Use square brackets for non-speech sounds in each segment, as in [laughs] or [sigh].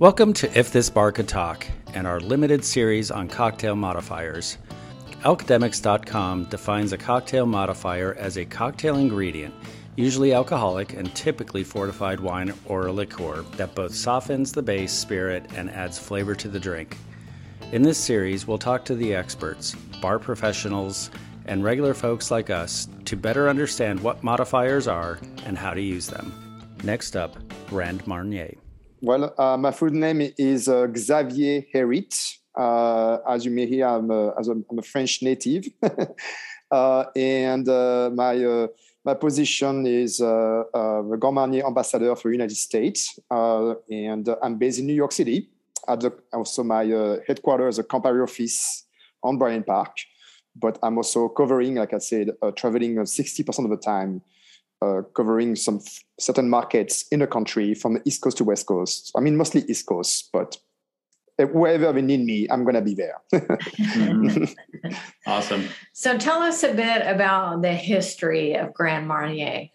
Welcome to If This Bar Could Talk and our limited series on cocktail modifiers. Alcademics.com defines a cocktail modifier as a cocktail ingredient, usually alcoholic and typically fortified wine or a liqueur, that both softens the base spirit and adds flavor to the drink. In this series, we'll talk to the experts, bar professionals, and regular folks like us to better understand what modifiers are and how to use them. Next up, Grand Marnier. Well, uh, my full name is uh, Xavier Herit. Uh, as you may hear, I'm a, I'm a French native. [laughs] Uh, and uh, my, uh, my position is the Grand Marnier ambassador for the United States. and I'm based in New York City. At the, also, my headquarters, a Campari office on Bryant Park. But I'm also covering, like I said, traveling 60% of the time uh, covering some f- certain markets in the country from the East Coast to West Coast. I mean, mostly East Coast, but wherever they need me, I'm going to be there. mm-hmm. [laughs] Awesome. So tell us a bit about the history of Grand Marnier.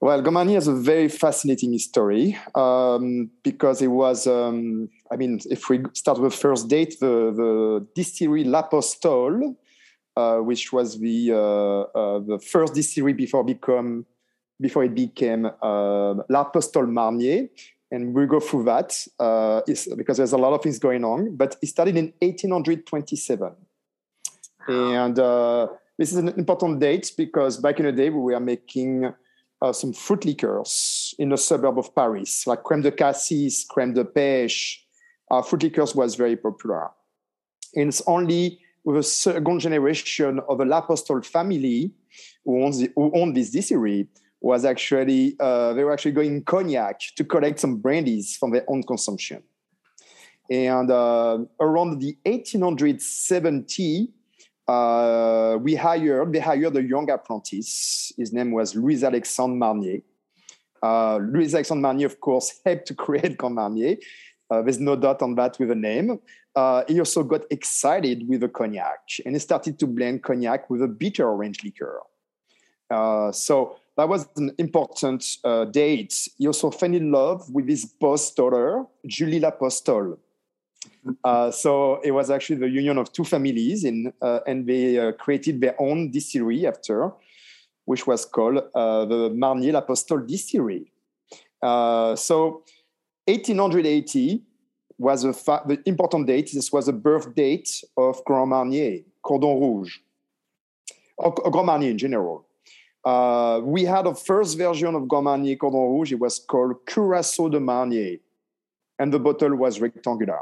Well, Grand Marnier has a very fascinating story um, because it was, um, I mean, if we start with the first date, the, the distillery Lapostolle, uh, which was the, uh, uh, the first distillery before become before it became uh, Lapostolle Marnier. And we'll go through that uh, because there's a lot of things going on. But it started in 1827. And uh, this is an important date because back in the day, we were making uh, some fruit liqueurs in the suburb of Paris, like crème de cassis, crème de pêche. Uh, fruit liqueurs was very popular. And it's only with a second generation of the Lapostolle family who owns, the, who owned this distillery was actually uh, they were actually going cognac to collect some brandies from their own consumption. And uh, around the 1870, uh, we hired they hired a young apprentice. His name was Louis Alexandre Marnier. Uh, Louis Alexandre Marnier, of course, [laughs] helped to create Grand Marnier. Uh, there's no doubt on that with the name. Uh, he also got excited with the cognac and he started to blend cognac with a bitter orange liqueur. so that was an important uh, date. He also fell in love with his boss daughter, Julie Lapostolle. Uh, so it was actually the union of two families, in, uh, and they uh, created their own distillery after, which was called uh, the Marnier Lapostolle Distillery. Uh, so 1880 was a fa- the important date. This was the birth date of Grand Marnier, Cordon Rouge, or Grand Marnier in general. Uh, we had a first version of Grand Marnier Cordon Rouge. It was called Curaçao de Marnier, and the bottle was rectangular.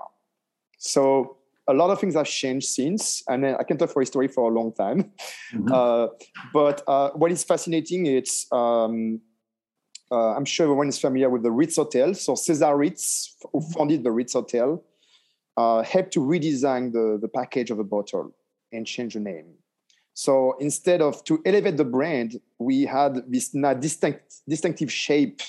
So a lot of things have changed since, and I can talk for history for a long time. Mm-hmm. Uh, but uh, what is fascinating, it's um, uh, I'm sure everyone is familiar with the Ritz Hotel. So Cesar Ritz, who founded the Ritz Hotel, uh, helped to redesign the, the package of a bottle and change the name. So instead of to elevate the brand, we had this distinct, distinctive shape,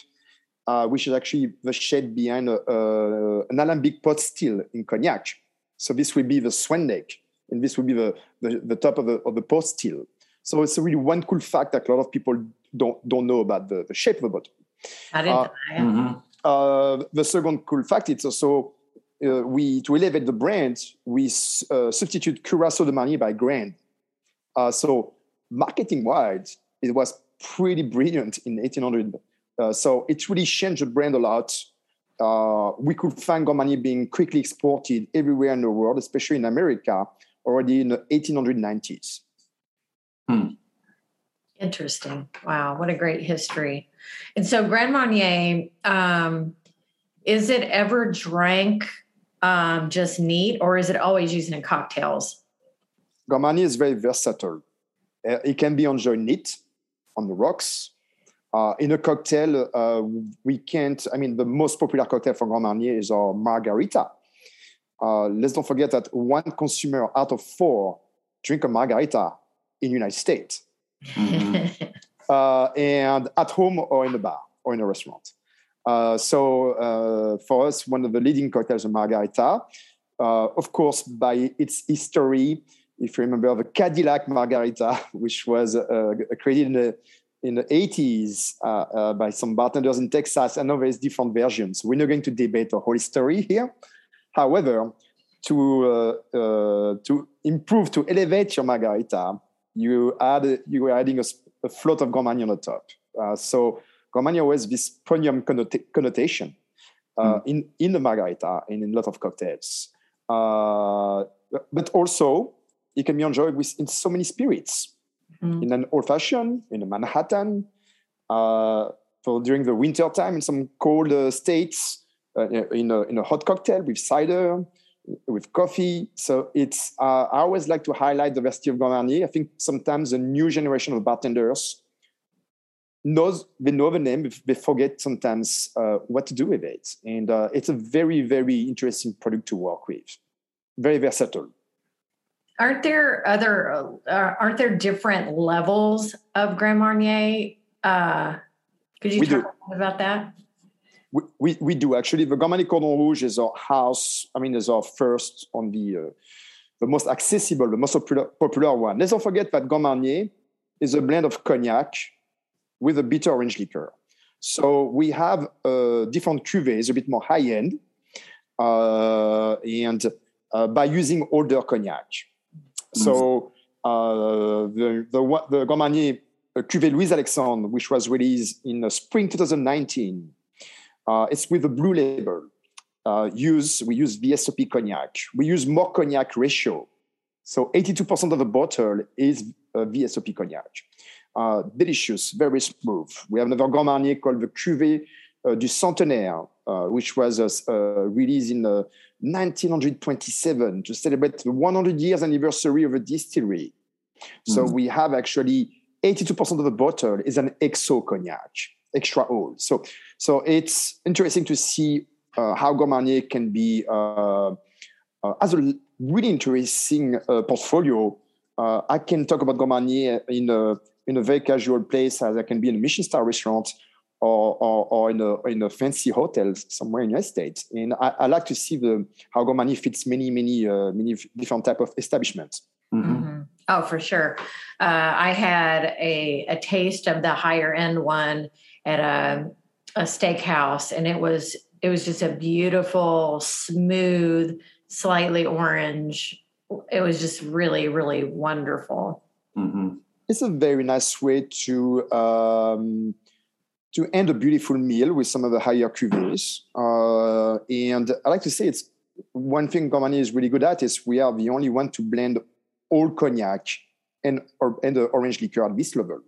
uh, which is actually the shape behind a, a, an alembic pot still in cognac. So this will be the swan neck, and this will be the, the, the top of the, of the pot still. So it's really one cool fact that a lot of people don't, don't know about the, the shape of the bottle. I didn't uh, mm-hmm. uh, the second cool fact it's also uh, we to elevate the brand we uh, substitute Curaçao de Marnier by Grand uh, so marketing wise, it was pretty brilliant in 1800. Uh, so it really changed the brand a lot. Uh, we could find Grand Marnier being quickly exported everywhere in the world, especially in America, already in the 1890s. Hmm. Interesting. Wow, what a great history. And so, Grand Marnier, um, is it ever drank um, just neat, or is it always used in cocktails? Grand Marnier is very versatile. Uh, it can be enjoyed neat on the rocks. Uh, in a cocktail, uh, we can't, I mean, the most popular cocktail for Grand Marnier is our margarita. Uh, let's don't forget that one consumer out of four drink a margarita in the United States. Mm-hmm. [laughs] Uh, and at home or in a bar or in a restaurant. Uh, so for us, one of the leading cocktails is margarita. of course, by its history, if you remember the Cadillac Margarita, [laughs] which was uh, created in the in the 80s uh, uh, by some bartenders in Texas. I know there's different versions. We're not going to debate the whole story here. However, to uh, uh, to improve, to elevate your margarita, you add you are adding a, a float of Grand Marnier on the top. Uh, so Grand Marnier has this premium connotation mm. in in the margarita and in a lot of cocktails. but also, it can be enjoyed with in so many spirits mm. in an old fashioned, in a Manhattan, uh, for during the winter time in some cold uh, states, uh, in, a, in a hot cocktail with cider, with coffee. So it's uh, I always like to highlight the diversity of Grand Marnier. I think sometimes a new generation of bartenders knows they know the name, they forget sometimes uh, what to do with it, and uh, it's a very very interesting product to work with. Very versatile. Aren't there other? Uh, aren't there different levels of Grand Marnier? Uh, could you we talk about that? We, we, we, do actually. The Grand Marnier Cordon Rouge is our house. I mean, is our first on the uh, the most accessible, the most popular, popular one. Let's not forget that Grand Marnier is a blend of cognac with a bitter orange liqueur. So we have uh, different cuvées, a bit more high end, uh, and uh, by using older cognac. So uh, the the the Grand Marnier uh, Cuvée Louise Alexandre, which was released in spring 2019, uh, it's with a blue label. Uh, use we use VSOP cognac. We use more cognac ratio. So 82% of the bottle is uh, VSOP cognac. Uh, delicious, very smooth. We have another Grand Marnier called the Cuvée uh, du Centenaire, uh, which was uh, released in 1927 to celebrate the 100 years anniversary of a distillery. Mm-hmm. So we have actually 82% of the bottle is an XO cognac, extra old. So, so it's interesting to see uh, how Grand can be uh, uh, as a really interesting portfolio. I can talk about Grand in a in a very casual place as I can be in a Michelin star restaurant or, or, or, in, a, in a fancy hotel somewhere in the United States. And I, I like to see the how Grand Marnier fits many, many, uh, many different type of establishments. Mm-hmm. Mm-hmm. Oh, for sure. Uh, I had a, a taste of the higher end one at a, a steakhouse, and it was it was just a beautiful, smooth, slightly orange. It was just really, really wonderful. Mm-hmm. It's a very nice way to um, to end a beautiful meal with some of the higher cuvées. Uh, and I like to say it's one thing Grand is really good at is we are the only one to blend all cognac and or, and the orange liqueur at this level.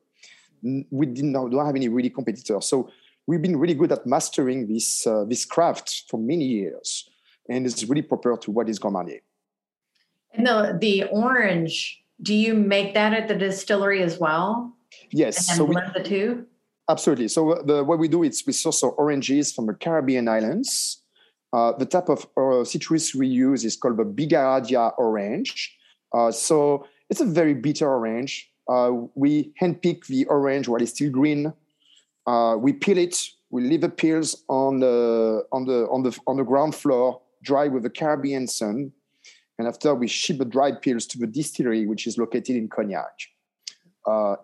We did not don't have any really competitors, so we've been really good at mastering this uh, this craft for many years, and it's really proper to what is Grand And the the orange, do you make that at the distillery as well? Yes. And so blend we, the two. Absolutely. So uh, the, what we do is we source our oranges from the Caribbean islands. Uh, the type of uh, citrus we use is called the Bigaradia orange. Uh, so it's a very bitter orange. Uh, we handpick the orange while it's still green. Uh, we peel it. We leave the peels on the on the on the on the ground floor, dry with the Caribbean sun, and after we ship the dried peels to the distillery, which is located in Cognac.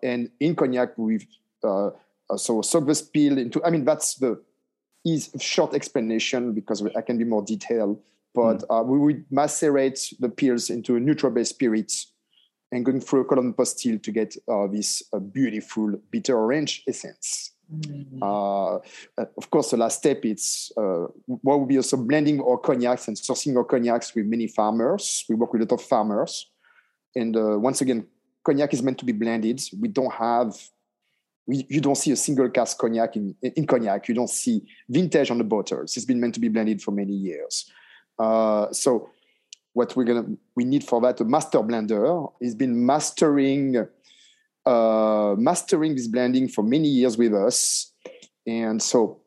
and in Cognac, we've uh, so Sogvus peel into, I mean, that's the is short explanation because I can be more detailed. But mm. uh, we would macerate the peels into a neutral base spirits and going through a column pot still to get uh, this uh, beautiful bitter orange essence. Mm. Uh, of course, the last step is uh, what would be also blending our cognacs and sourcing our cognacs with many farmers. We work with a lot of farmers, and uh, once again, cognac is meant to be blended. We don't have you don't see a single cask cognac in, in cognac. You don't see vintage on the bottles. It's been meant to be blended for many years. Uh, so what we're gonna we need for that a master blender. He's been mastering uh, mastering this blending for many years with us, and so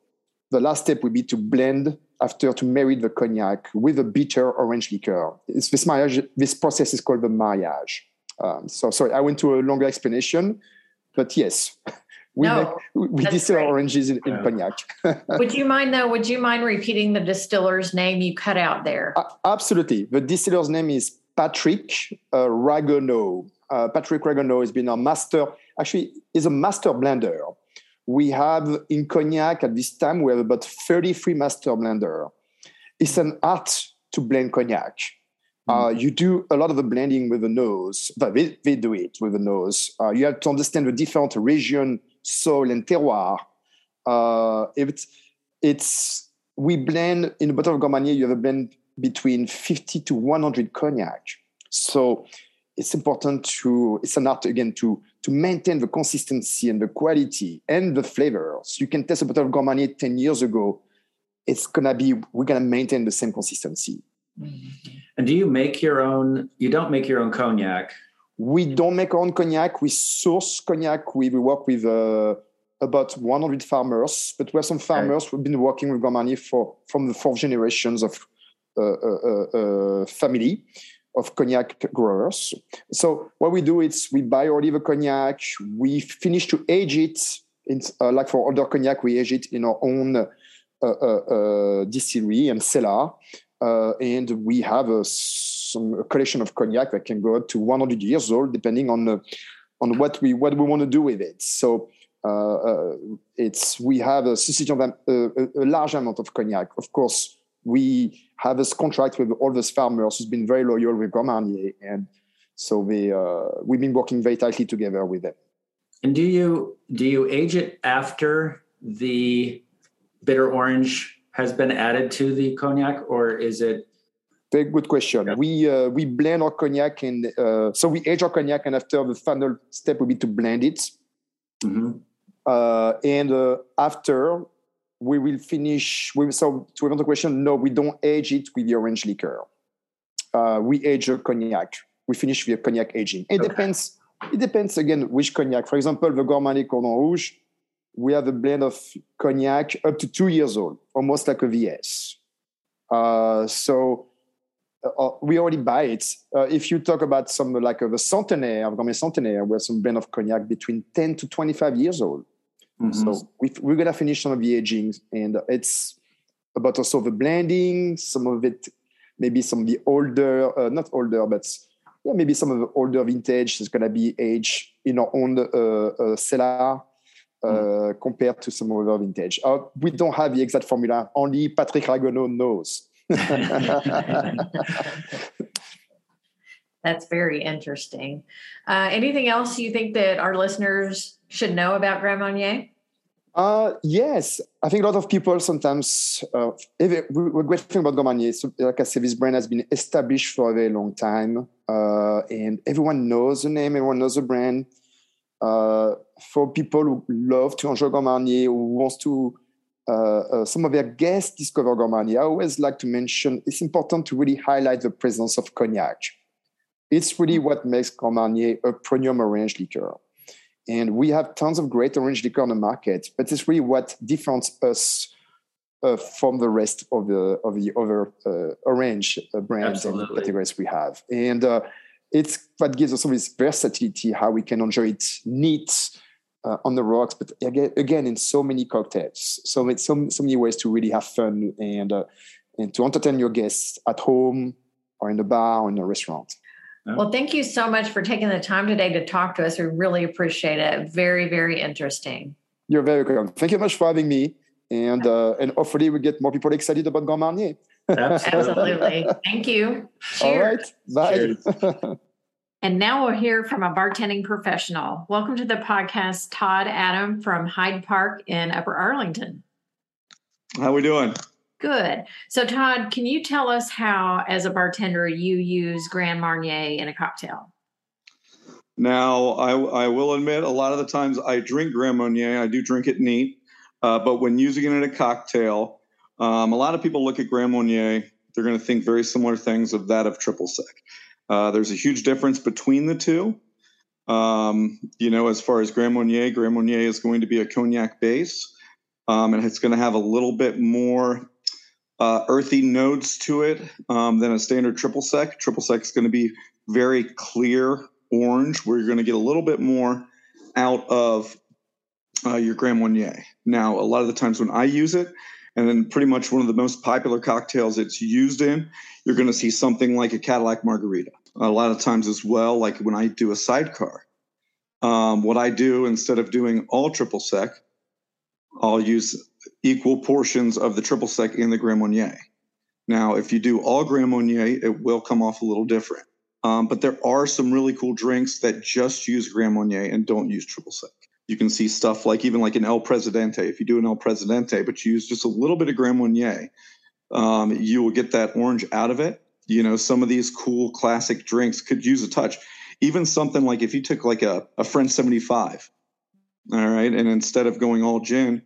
the last step would be to blend after to marry the cognac with a bitter orange liqueur. It's this mariage. This process is called the mariage. Um, so sorry, I went to a longer explanation, but yes, [laughs] we no, make, we distill great. oranges in, in cognac. [laughs] would you mind though? Would you mind repeating the distiller's name you cut out there? Uh, absolutely. The distiller's name is Patrick uh, Raguenaud. Uh, Patrick Raguenaud has been our master. Actually, is a master blender. We have in cognac at this time we have about 33 master blender. It's an art to blend cognac. Uh, mm. you do a lot of the blending with the nose, but they, they do it with the nose. Uh, you have to understand the different region, soil, and terroir. Uh, it's, it's we blend in the bottle of Grand You have a blend between 50 to 100 cognac. So it's important to it's an art again to to maintain the consistency and the quality and the flavors. You can test a bottle of Grand 10 years ago. It's gonna be we're gonna maintain the same consistency. Mm-hmm. And do you make your own? You don't make your own cognac. We don't make our own cognac. We source cognac. We, we work with uh, about 100 farmers, but we have some farmers who've been working with Grand for from the fourth generations of uh, uh, uh, uh, family of cognac growers. So what we do is we buy already the cognac. We finish to age it. In, like for older cognac, we age it in our own distillery and cellar. Uh, and we have a, some a collection of cognac that can go up to 100 years old, depending on the, on what we what we want to do with it. So uh, uh, it's we have a, a, large amount of cognac. Of course, we have this contract with all these farmers who's been very loyal with Grand Marnier, and so they uh, we've been working very tightly together with them. And do you do you age it after the bitter orange has been added to the cognac, or is it? Very good question. Yeah. We uh, we blend our cognac and uh, so we age our cognac, and after the final step will be to blend it. Mm-hmm. Uh, and uh, after we will finish. We, so to answer the question, no, we don't age it with the orange liquor. Uh, we age a cognac. We finish with a cognac aging. It okay. depends. It depends again which cognac. For example, the Marnier Cordon Rouge we have a blend of cognac up to two years old, almost like a VS. Uh, so uh, uh, we already buy it. Uh, if you talk about some like of a centenaire, Marnier centenaire, we have some blend of cognac between 10 to 25 years old. Mm-hmm. So we, are going to finish some of the aging, and it's about also the blending, some of it, maybe some of the older, uh, not older, but yeah, maybe some of the older vintage is going to be aged in our own uh, cellar Mm. uh, compared to some other vintage. Uh, we don't have the exact formula. Only Patrick Raguenaud knows. [laughs] That's very interesting. Uh, anything else you think that our listeners should know about Grand Marnier? Uh, yes, I think a lot of people sometimes. Uh, we're great thing about Grand Marnier. Like I said, this brand has been established for a very long time, uh, and everyone knows the name, everyone knows the brand. Uh, for people who love to enjoy Grand Marnier, who wants to, uh, uh, some of their guests discover Grand I always like to mention it's important to really highlight the presence of cognac. It's really what makes Grand a premium orange liqueur. And we have tons of great orange liquor on the market, but it's really what differentiates us uh, from the rest of the of the other uh, orange uh, brands Absolutely. and categories we have. And uh, it's what gives us all this versatility, how we can enjoy it neat uh, on the rocks, but again, again in so many cocktails. So it's so, so many ways to really have fun and uh, and to entertain your guests at home or in the bar or in a restaurant. Well, thank you so much for taking the time today to talk to us. We really appreciate it. Very, very interesting. You're very welcome. Thank you much for having me. And uh, and hopefully we get more people excited about Grand Marnier. Absolutely. Thank you. Cheers. All right. Bye. [laughs] and now we'll hear from a bartending professional. Welcome to the podcast, Todd Adam from Hyde Park in Upper Arlington. How are we doing? Good. So, Todd, can you tell us how, as a bartender, you use Grand Marnier in a cocktail? Now, I, I will admit, a lot of the times I drink Grand Marnier. I do drink it neat, uh, but when using it in a cocktail, um, a lot of people look at Grand Marnier, they're going to think very similar things of that of triple sec. Uh, there's a huge difference between the two. Um, you know, as far as Grand Marnier, Grand Marnier is going to be a cognac base, um, and it's going to have a little bit more uh, earthy notes to it um, than a standard triple sec. Triple sec is going to be very clear orange, where you're going to get a little bit more out of uh, your Grand Marnier. Now, a lot of the times when I use it, and then pretty much one of the most popular cocktails it's used in, you're going to see something like a Cadillac margarita. A lot of times as well. Like when I do a sidecar, um, what I do instead of doing all triple sec, I'll use equal portions of the triple sec in the Grand Marnier. Now, if you do all Grand Marnier, it will come off a little different. Um, but there are some really cool drinks that just use Grand Marnier and don't use triple sec. You can see stuff like even like an El Presidente. If you do an El Presidente, but you use just a little bit of Grand Marnier, um, you will get that orange out of it. You know, some of these cool classic drinks could use a touch. Even something like if you took like a, a French 75, all right, and instead of going all gin,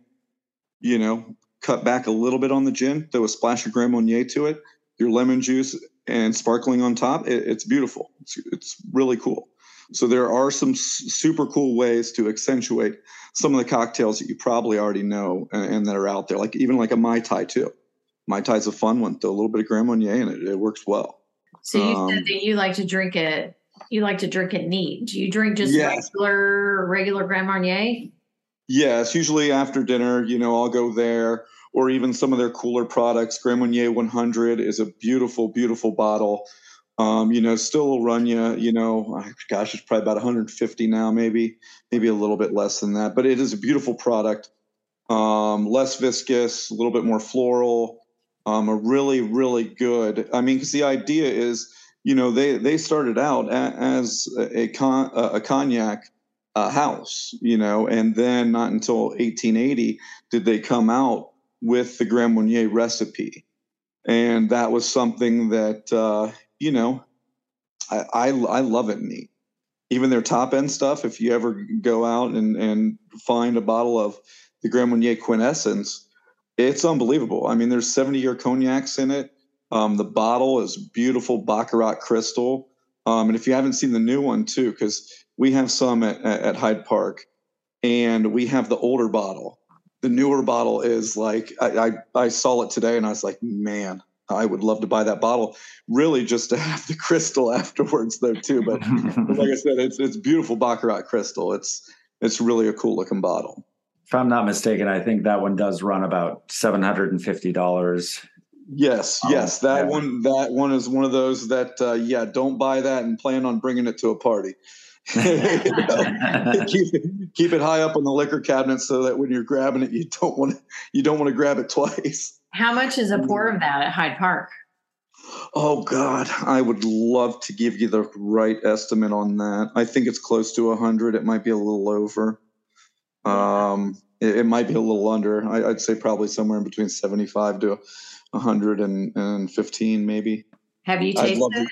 you know, cut back a little bit on the gin, throw a splash of Grand Marnier to it, your lemon juice and sparkling on top. It, it's beautiful. It's, it's really cool. So there are some super cool ways to accentuate some of the cocktails that you probably already know and, and, that are out there. Like even like a mai tai too. Mai Tai's a fun one. Throw a little bit of Grand Marnier in it. It works well. So you um, said that you like to drink it. You like to drink it neat. Do you drink just yes. regular regular Grand Marnier? Yes, usually after dinner. You know, I'll go there or even some of their cooler products. Grand Marnier 100 is a beautiful, beautiful bottle. Um, you know, still will run you, you know, gosh, it's probably about 150 now, maybe, maybe a little bit less than that. But it is a beautiful product, um, less viscous, a little bit more floral, um, a really, really good. I mean, because the idea is, you know, they they started out as a con, a cognac uh, house, you know, and then not until 1880 did they come out with the Grand Marnier recipe, and that was something that uh, you know I, I, I love it neat. Even their top end stuff, if you ever go out and and find a bottle of the Grand Marnier Quintessence, it's unbelievable. I mean, there's 70 year cognacs in it. Um, the bottle is beautiful baccarat crystal. Um, and if you haven't seen the new one too, because we have some at, at Hyde Park, and we have the older bottle the newer bottle is like I, I, I saw it today and I was like, man, I would love to buy that bottle. Really, just to [laughs] have the crystal afterwards, though, too. But, but [laughs] like I said, it's it's beautiful baccarat crystal. It's it's really a cool looking bottle. If I'm not mistaken, I think that one does run about seven hundred and fifty dollars. Yes, oh, yes, that yeah. one that one is one of those that uh, yeah, don't buy that and plan on bringing it to a party. [laughs] keep it keep it high up on the liquor cabinet so that when you're grabbing it, you don't want to you don't want to grab it twice. How much is a pour of that at Hyde Park? Oh God, I would love to give you the right estimate on that. I think it's close to a hundred. It might be a little over. Um, it, it might be a little under. I, would say probably somewhere in between seventy-five to hundred and, and fifteen, maybe. Have you tasted it?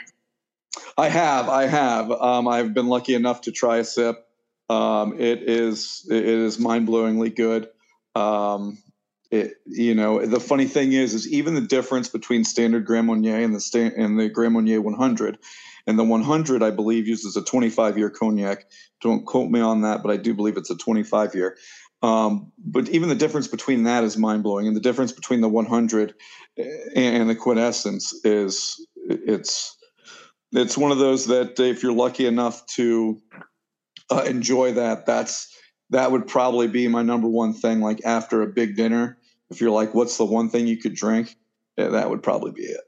I have, I have. Um, I've been lucky enough to try a sip. Um, it is, it is mind blowingly good. Um, it, you know, the funny thing is, is even the difference between standard Grand Marnier and the sta- and the Grand Marnier 100, and the 100 I believe uses a 25 year cognac. Don't quote me on that, but I do believe it's a 25 year. Um, but even the difference between that is mind blowing, and the difference between the 100 and the quintessence is it's it's one of those that if you're lucky enough to uh, enjoy that, that's that would probably be my number one thing. Like after a big dinner, if you're like, what's the one thing you could drink? Yeah, that would probably be it.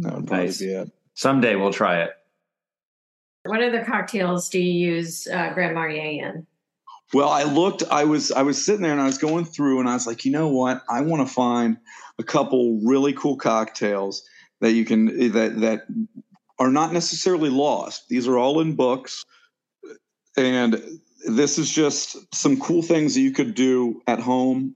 That would probably nice. be it. Someday we'll try it. What other cocktails do you use uh, Grand Marnier in? Well, I looked. I was I was sitting there and I was going through, and I was like, you know what? I want to find a couple really cool cocktails that you can that that are not necessarily lost. These are all in books. And this is just some cool things that you could do at home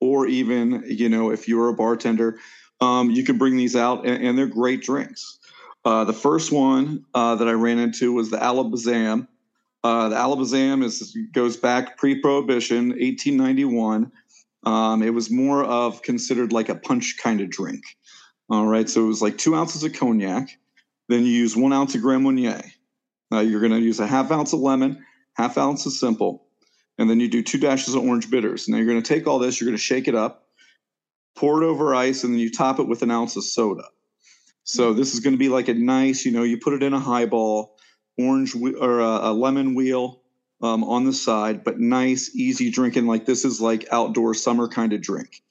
or even, you know, if you're a bartender, um, you can bring these out and, and they're great drinks. Uh, the first one uh, that I ran into was the Alabazam. Uh, the Alabazam is goes back pre-prohibition, 1891. Um, it was more of considered like a punch kind of drink. All right, so it was like two ounces of cognac, then you use one ounce of Grand Marnier. Now you're going to use a half ounce of lemon, half ounce of simple, and then you do two dashes of orange bitters. Now you're going to take all this, you're going to shake it up, pour it over ice, and then you top it with an ounce of soda. So this is going to be like a nice, you know, you put it in a highball, orange or a, a lemon wheel um, on the side, but nice, easy drinking. Like this is like outdoor summer kind of drink.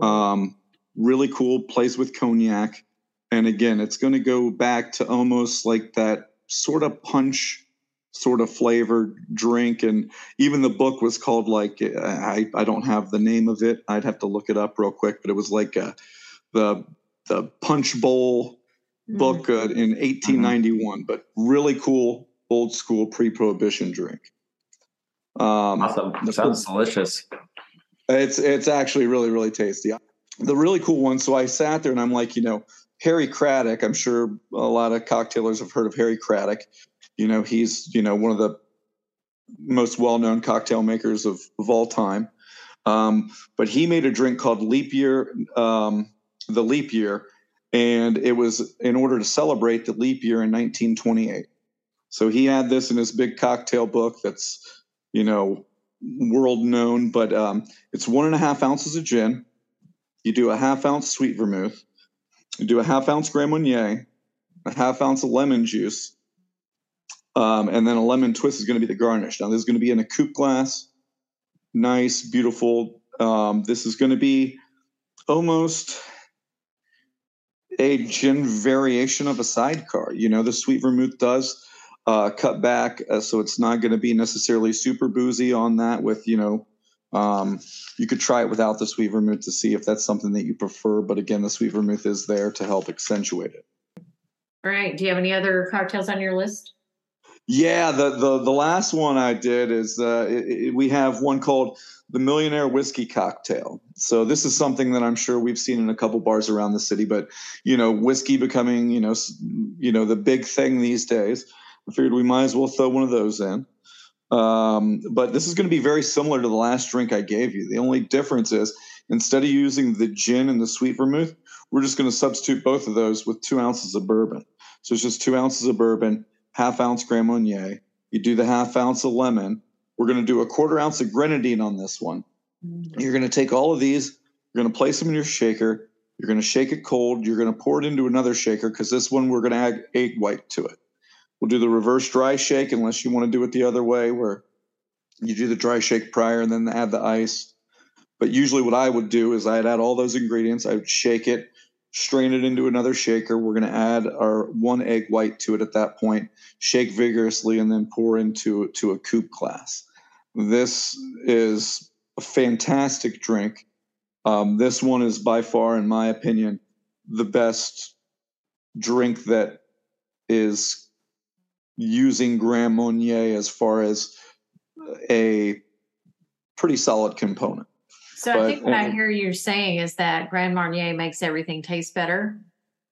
Um, really cool, plays with cognac And again, it's going to go back to almost like that sort of punch sort of flavored drink and even the book was called like I, I don't have the name of it i'd have to look it up real quick but it was like a, the the punch bowl mm. book uh, in 1891 mm-hmm. but really cool old school pre-prohibition drink um, awesome sounds delicious it's it's actually really really tasty the really cool one so i sat there and i'm like you know harry craddock i'm sure a lot of cocktailers have heard of harry craddock you know, he's you know one of the most well-known cocktail makers of, of all time. Um, but he made a drink called Leap Year, um, the Leap Year, and it was in order to celebrate the leap year in 1928. So he had this in his big cocktail book that's you know world known, but um, it's one and a half ounces of gin. You do a half ounce sweet vermouth. You do a half ounce Grand Marnier, a half ounce of lemon juice, um, and then a lemon twist is going to be the garnish. Now, this is going to be in a coupe glass. Nice, beautiful. Um, this is going to be almost a gin variation of a sidecar. You know, the sweet vermouth does uh, cut back, uh, so it's not going to be necessarily super boozy on that. With you know, um, you could try it without the sweet vermouth to see if that's something that you prefer. But again, the sweet vermouth is there to help accentuate it. All right. Do you have any other cocktails on your list? Yeah, the the the last one I did is uh, it, it, we have one called the Millionaire Whiskey Cocktail. So this is something that I'm sure we've seen in a couple bars around the city, but you know, whiskey becoming you know you know the big thing these days. I figured we might as well throw one of those in. Um, but this is going to be very similar to the last drink I gave you. The only difference is instead of using the gin and the sweet vermouth, we're just going to substitute both of those with two ounces of bourbon. So it's just two ounces of bourbon half ounce Grand Marnier. You do the half ounce of lemon. We're going to do a quarter ounce of grenadine on this one. Mm-hmm. You're going to take all of these, you're going to place them in your shaker. You're going to shake it cold. You're going to pour it into another shaker because this one we're going to add egg white to it. We'll do the reverse dry shake unless you want to do it the other way where you do the dry shake prior and then add the ice. But usually, what I would do is I'd add all those ingredients. I would shake it, strain it into another shaker. We're going to add our one egg white to it at that point, shake vigorously, and then pour into to a coupe glass. This is a fantastic drink. Um, this one is by far, in my opinion, the best drink that is using Grand Marnier as far as a pretty solid component. So but, I think what I hear you saying is that Grand Marnier makes everything taste better.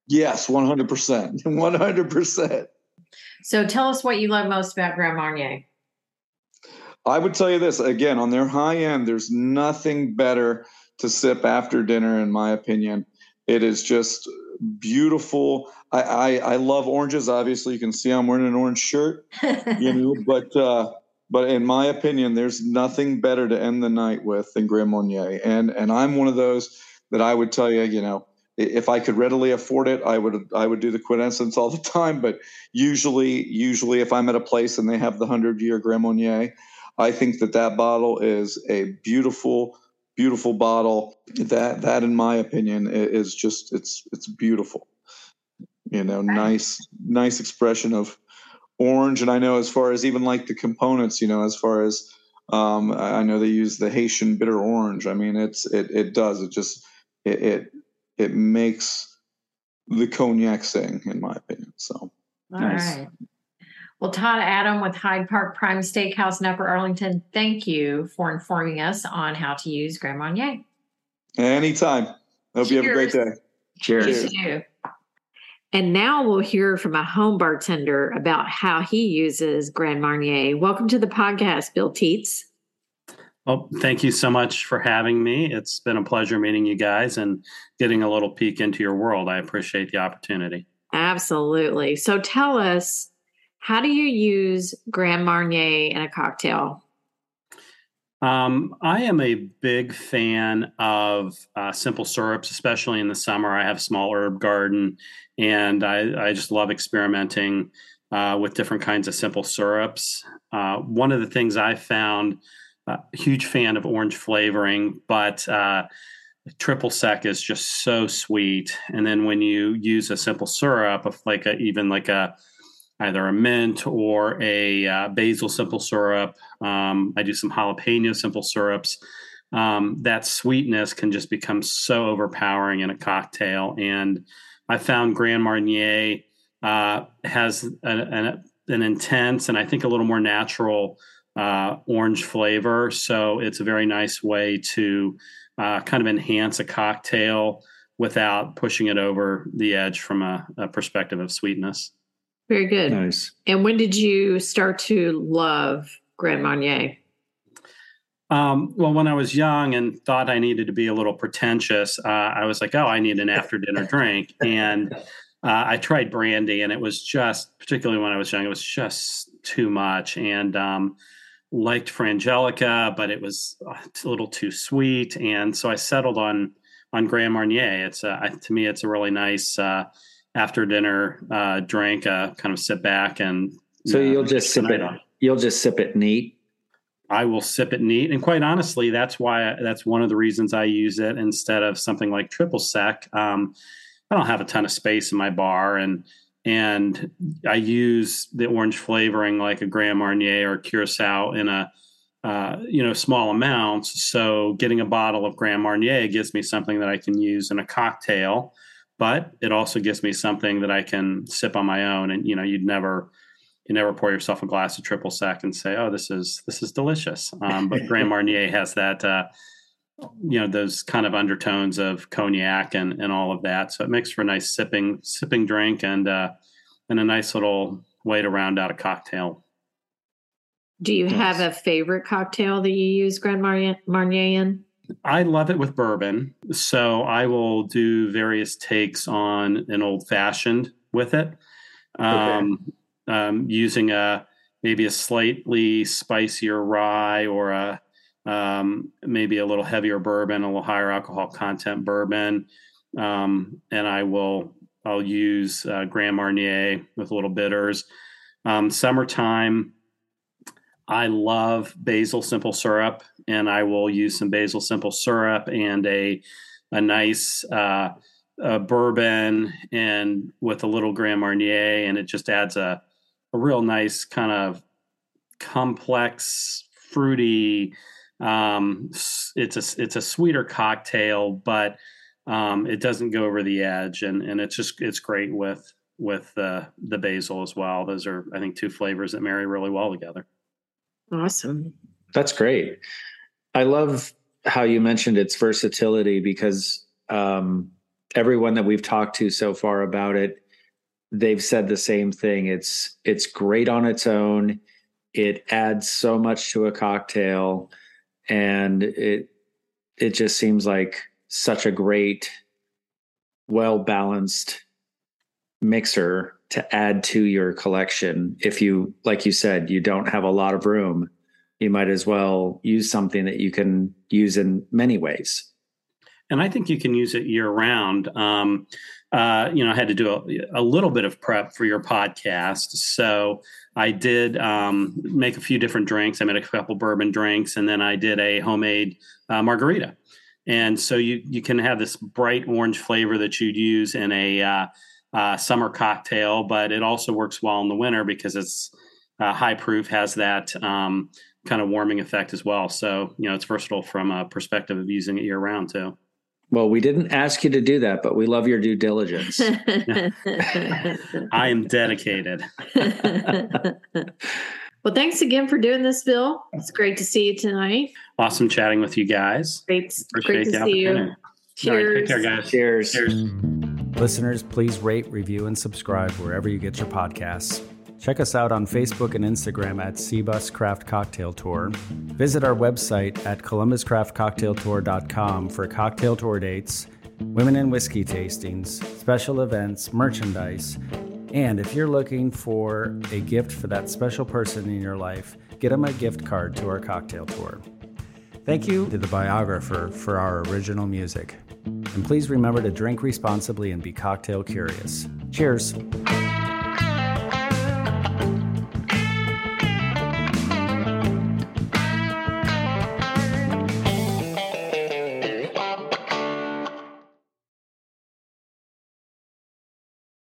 Yes, 100%. 100%. [laughs] So tell us what you love most about Grand Marnier. I would tell you this again on their high end, there's nothing better to sip after dinner, in my opinion. It is just beautiful. I, I, I love oranges. Obviously, you can see I'm wearing an orange shirt, you [laughs] know, but uh, but in my opinion, there's nothing better to end the night with than Grand Marnier. And and I'm one of those that I would tell you, you know, if I could readily afford it, I would I would do the quintessence all the [laughs] time. But usually, usually, if I'm at a place and they have the hundred year Grand Marnier, I think that that bottle is a beautiful, beautiful bottle. That that, in my opinion, is just it's it's beautiful. You know, nice nice expression of orange, and I know as far as even like the components, you know, as far as um, I know they use the Haitian bitter orange. I mean, it's it it does it just it it, it makes the cognac sing, in my opinion. So all nice. right. Well, Todd Adam with Hyde Park Prime Steakhouse in Upper Arlington, thank you for informing us on how to use Grand Marnier. Anytime. Hope Cheers. you have a great day. Cheers. Cheers. And now we'll hear from a home bartender about how he uses Grand Marnier. Welcome to the podcast, Bill Teets. Well, thank you so much for having me. It's been a pleasure meeting you guys and getting a little peek into your world. I appreciate the opportunity. Absolutely. So tell us, how do you use Grand Marnier in a cocktail? Um, I am a big fan of uh, simple syrups, especially in the summer. I have a small herb garden, and I, I just love experimenting uh, with different kinds of simple syrups. Uh, one of the things I found, a uh, huge fan of orange flavoring, but uh, triple sec is just so sweet. And then when you use a simple syrup, of like a, even like a either a mint or a uh, basil simple syrup, um, I do some jalapeno simple syrups. Um, that sweetness can just become so overpowering in a cocktail. And I found Grand Marnier uh, has an, an intense and I think a little more natural uh, orange flavor. So it's a very nice way to uh, kind of enhance a cocktail without pushing it over the edge from a, a perspective of sweetness. Very good. Nice. And when did you start to love Grand Marnier? Um, well, when I was young and thought I needed to be a little pretentious, uh, I was like, oh, I need an after dinner drink. And uh, I tried brandy, and it was just, particularly when I was young, it was just too much. And um, liked Frangelico, but it was uh, a little too sweet, and so I settled on on Grand Marnier. It's a, to me, it's a really nice uh, after dinner uh, drink. Uh, kind of sit back and so you'll just sip it. On. You'll just sip it neat. I will sip it neat, and quite honestly, that's why that's one of the reasons I use it instead of something like triple sec. Um, I don't have a ton of space in my bar, and and I use the orange flavoring like a Grand Marnier or Curacao in a uh, you know small amounts. So getting a bottle of Grand Marnier gives me something that I can use in a cocktail, but it also gives me something that I can sip on my own. And you know, you'd never you never pour yourself a glass of triple sec and say, "Oh, this is this is delicious." Um, but [laughs] Grand Marnier has that. Uh, you know those kind of undertones of cognac and and all of that. So it makes for a nice sipping sipping drink and uh, and a nice little way to round out a cocktail. Do you yes. have a favorite cocktail that you use Grand Marnier, Marnier in? I love it with bourbon. So I will do various takes on an old fashioned with it, um, okay. Um, using a maybe a slightly spicier rye or a um, maybe a little heavier bourbon, a little higher alcohol content bourbon, um, and I will I'll use uh, Grand Marnier with a little bitters. Um, summertime, I love basil simple syrup, and I will use some basil simple syrup and a a nice uh, a bourbon and with a little Grand Marnier, and it just adds a a real nice kind of complex, fruity um, it's a it's a sweeter cocktail, but um, it doesn't go over the edge, and and it's just it's great with with the the basil as well. Those are I think two flavors that marry really well together. Awesome. That's great. I love how you mentioned its versatility because um, everyone that we've talked to so far about it, they've said the same thing. It's it's great on its own. It adds so much to a cocktail and it it just seems like such a great well balanced mixer to add to your collection if you like you said you don't have a lot of room you might as well use something that you can use in many ways and i think you can use it year round um, uh, you know i had to do a, a little bit of prep for your podcast so I did um, make a few different drinks. I made a couple bourbon drinks, and then I did a homemade uh, margarita. And so you you can have this bright orange flavor that you'd use in a uh, uh, summer cocktail, but it also works well in the winter because it's uh, high proof, has that um, kind of warming effect as well. So you know it's versatile from a perspective of using it year round too. Well, we didn't ask you to do that, but we love your due diligence. [laughs] [laughs] I am dedicated. [laughs] well, thanks again for doing this, Bill. It's great to see you tonight. Awesome chatting with you guys. Great, Appreciate great to see you. Cheers. Right, take care, guys. Cheers. Cheers. Listeners, please rate, review, and subscribe wherever you get your podcasts. Check us out on Facebook and Instagram at CBus Craft Cocktail Tour. Visit our website at columbuscraftcocktailtour.com for cocktail tour dates, women and whiskey tastings, special events, merchandise, and if you're looking for a gift for that special person in your life, get them a gift card to our cocktail tour. Thank you to the biographer for our original music. And please remember to drink responsibly and be cocktail curious. Cheers.